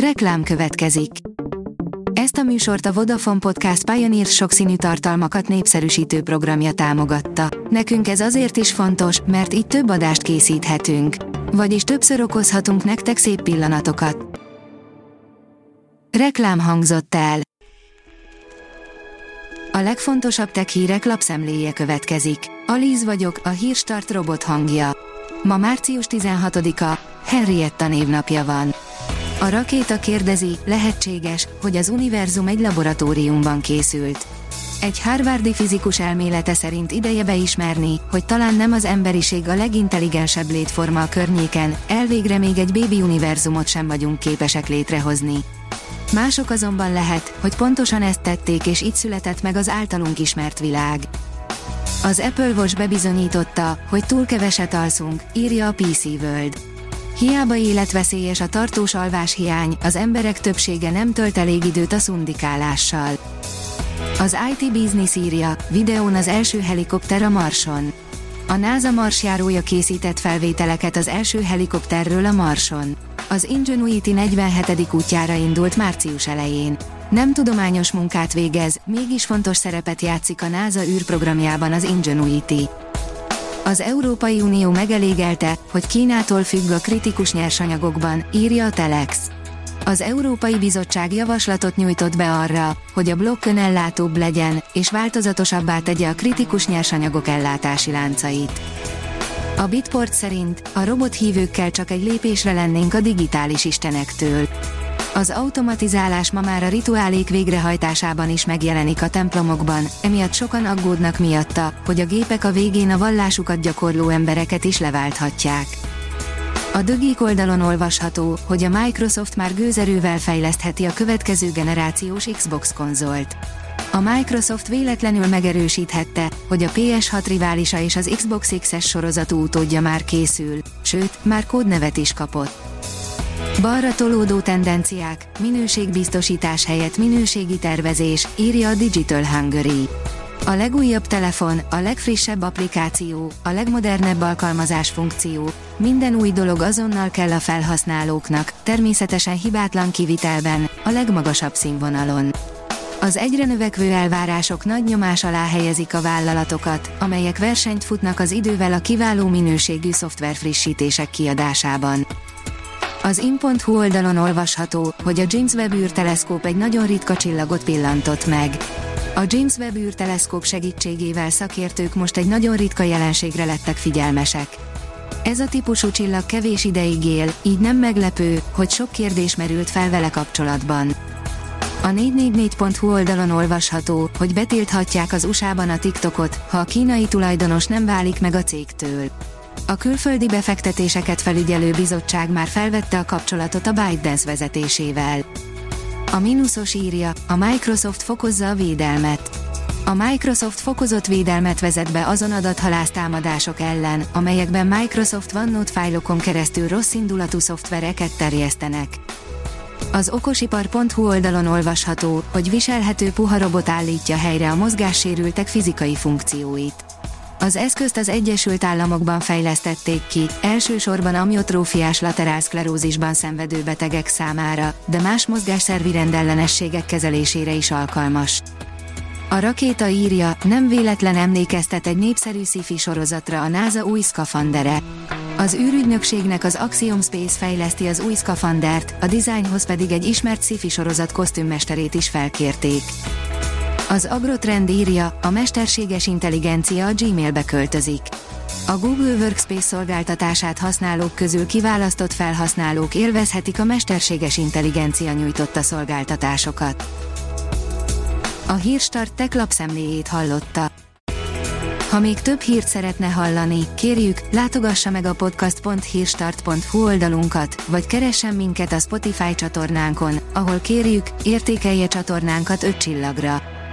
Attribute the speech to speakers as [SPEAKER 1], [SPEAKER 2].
[SPEAKER 1] Reklám következik. Ezt a műsort a Vodafone Podcast Pioneer sokszínű tartalmakat népszerűsítő programja támogatta. Nekünk ez azért is fontos, mert így több adást készíthetünk. Vagyis többször okozhatunk nektek szép pillanatokat. Reklám hangzott el. A legfontosabb tech hírek lapszemléje következik. Alíz vagyok, a hírstart robot hangja. Ma március 16-a, Henrietta névnapja van. A rakéta kérdezi, lehetséges, hogy az univerzum egy laboratóriumban készült. Egy harvardi fizikus elmélete szerint ideje beismerni, hogy talán nem az emberiség a legintelligensebb létforma a környéken, elvégre még egy bébi univerzumot sem vagyunk képesek létrehozni. Mások azonban lehet, hogy pontosan ezt tették és így született meg az általunk ismert világ. Az Apple Watch bebizonyította, hogy túl keveset alszunk, írja a PC World. Hiába életveszélyes a tartós alváshiány, az emberek többsége nem tölt elég időt a szundikálással. Az IT Business írja, videón az első helikopter a Marson. A NASA marsjárója készített felvételeket az első helikopterről a Marson. Az Ingenuity 47. útjára indult március elején. Nem tudományos munkát végez, mégis fontos szerepet játszik a NASA űrprogramjában az Ingenuity. Az Európai Unió megelégelte, hogy Kínától függ a kritikus nyersanyagokban, írja a Telex. Az Európai Bizottság javaslatot nyújtott be arra, hogy a blokk ellátóbb legyen, és változatosabbá tegye a kritikus nyersanyagok ellátási láncait. A Bitport szerint a robothívőkkel csak egy lépésre lennénk a digitális istenektől. Az automatizálás ma már a rituálék végrehajtásában is megjelenik a templomokban, emiatt sokan aggódnak miatta, hogy a gépek a végén a vallásukat gyakorló embereket is leválthatják. A dögik oldalon olvasható, hogy a Microsoft már gőzerővel fejlesztheti a következő generációs Xbox konzolt. A Microsoft véletlenül megerősíthette, hogy a PS6 riválisa és az Xbox X-es sorozatú utódja már készül, sőt, már kódnevet is kapott. Balra tolódó tendenciák, minőségbiztosítás helyett minőségi tervezés, írja a Digital Hungary. A legújabb telefon, a legfrissebb applikáció, a legmodernebb alkalmazás funkció, minden új dolog azonnal kell a felhasználóknak, természetesen hibátlan kivitelben, a legmagasabb színvonalon. Az egyre növekvő elvárások nagy nyomás alá helyezik a vállalatokat, amelyek versenyt futnak az idővel a kiváló minőségű szoftver frissítések kiadásában. Az in.hu oldalon olvasható, hogy a James Webb űrteleszkóp egy nagyon ritka csillagot pillantott meg. A James Webb űrteleszkóp segítségével szakértők most egy nagyon ritka jelenségre lettek figyelmesek. Ez a típusú csillag kevés ideig él, így nem meglepő, hogy sok kérdés merült fel vele kapcsolatban. A 444.hu oldalon olvasható, hogy betilthatják az USA-ban a TikTokot, ha a kínai tulajdonos nem válik meg a cégtől. A külföldi befektetéseket felügyelő bizottság már felvette a kapcsolatot a ByteDance vezetésével. A mínuszos írja, a Microsoft fokozza a védelmet. A Microsoft fokozott védelmet vezet be azon adathalásztámadások ellen, amelyekben Microsoft OneNote fájlokon keresztül rossz indulatú szoftvereket terjesztenek. Az okosipar.hu oldalon olvasható, hogy viselhető puha robot állítja helyre a mozgássérültek fizikai funkcióit. Az eszközt az Egyesült Államokban fejlesztették ki, elsősorban amiotrófiás laterálszklerózisban szenvedő betegek számára, de más mozgásszervi rendellenességek kezelésére is alkalmas. A rakéta írja, nem véletlen emlékeztet egy népszerű sci sorozatra a NASA új szkafandere. Az űrügynökségnek az Axiom Space fejleszti az új szkafandert, a dizájnhoz pedig egy ismert sci sorozat kosztümmesterét is felkérték. Az Agrotrend írja, a mesterséges intelligencia a Gmailbe költözik. A Google Workspace szolgáltatását használók közül kiválasztott felhasználók élvezhetik a mesterséges intelligencia nyújtotta szolgáltatásokat. A Hírstart tech lapszemléjét hallotta. Ha még több hírt szeretne hallani, kérjük, látogassa meg a podcast.hírstart.hu oldalunkat, vagy keressen minket a Spotify csatornánkon, ahol kérjük, értékelje csatornánkat 5 csillagra.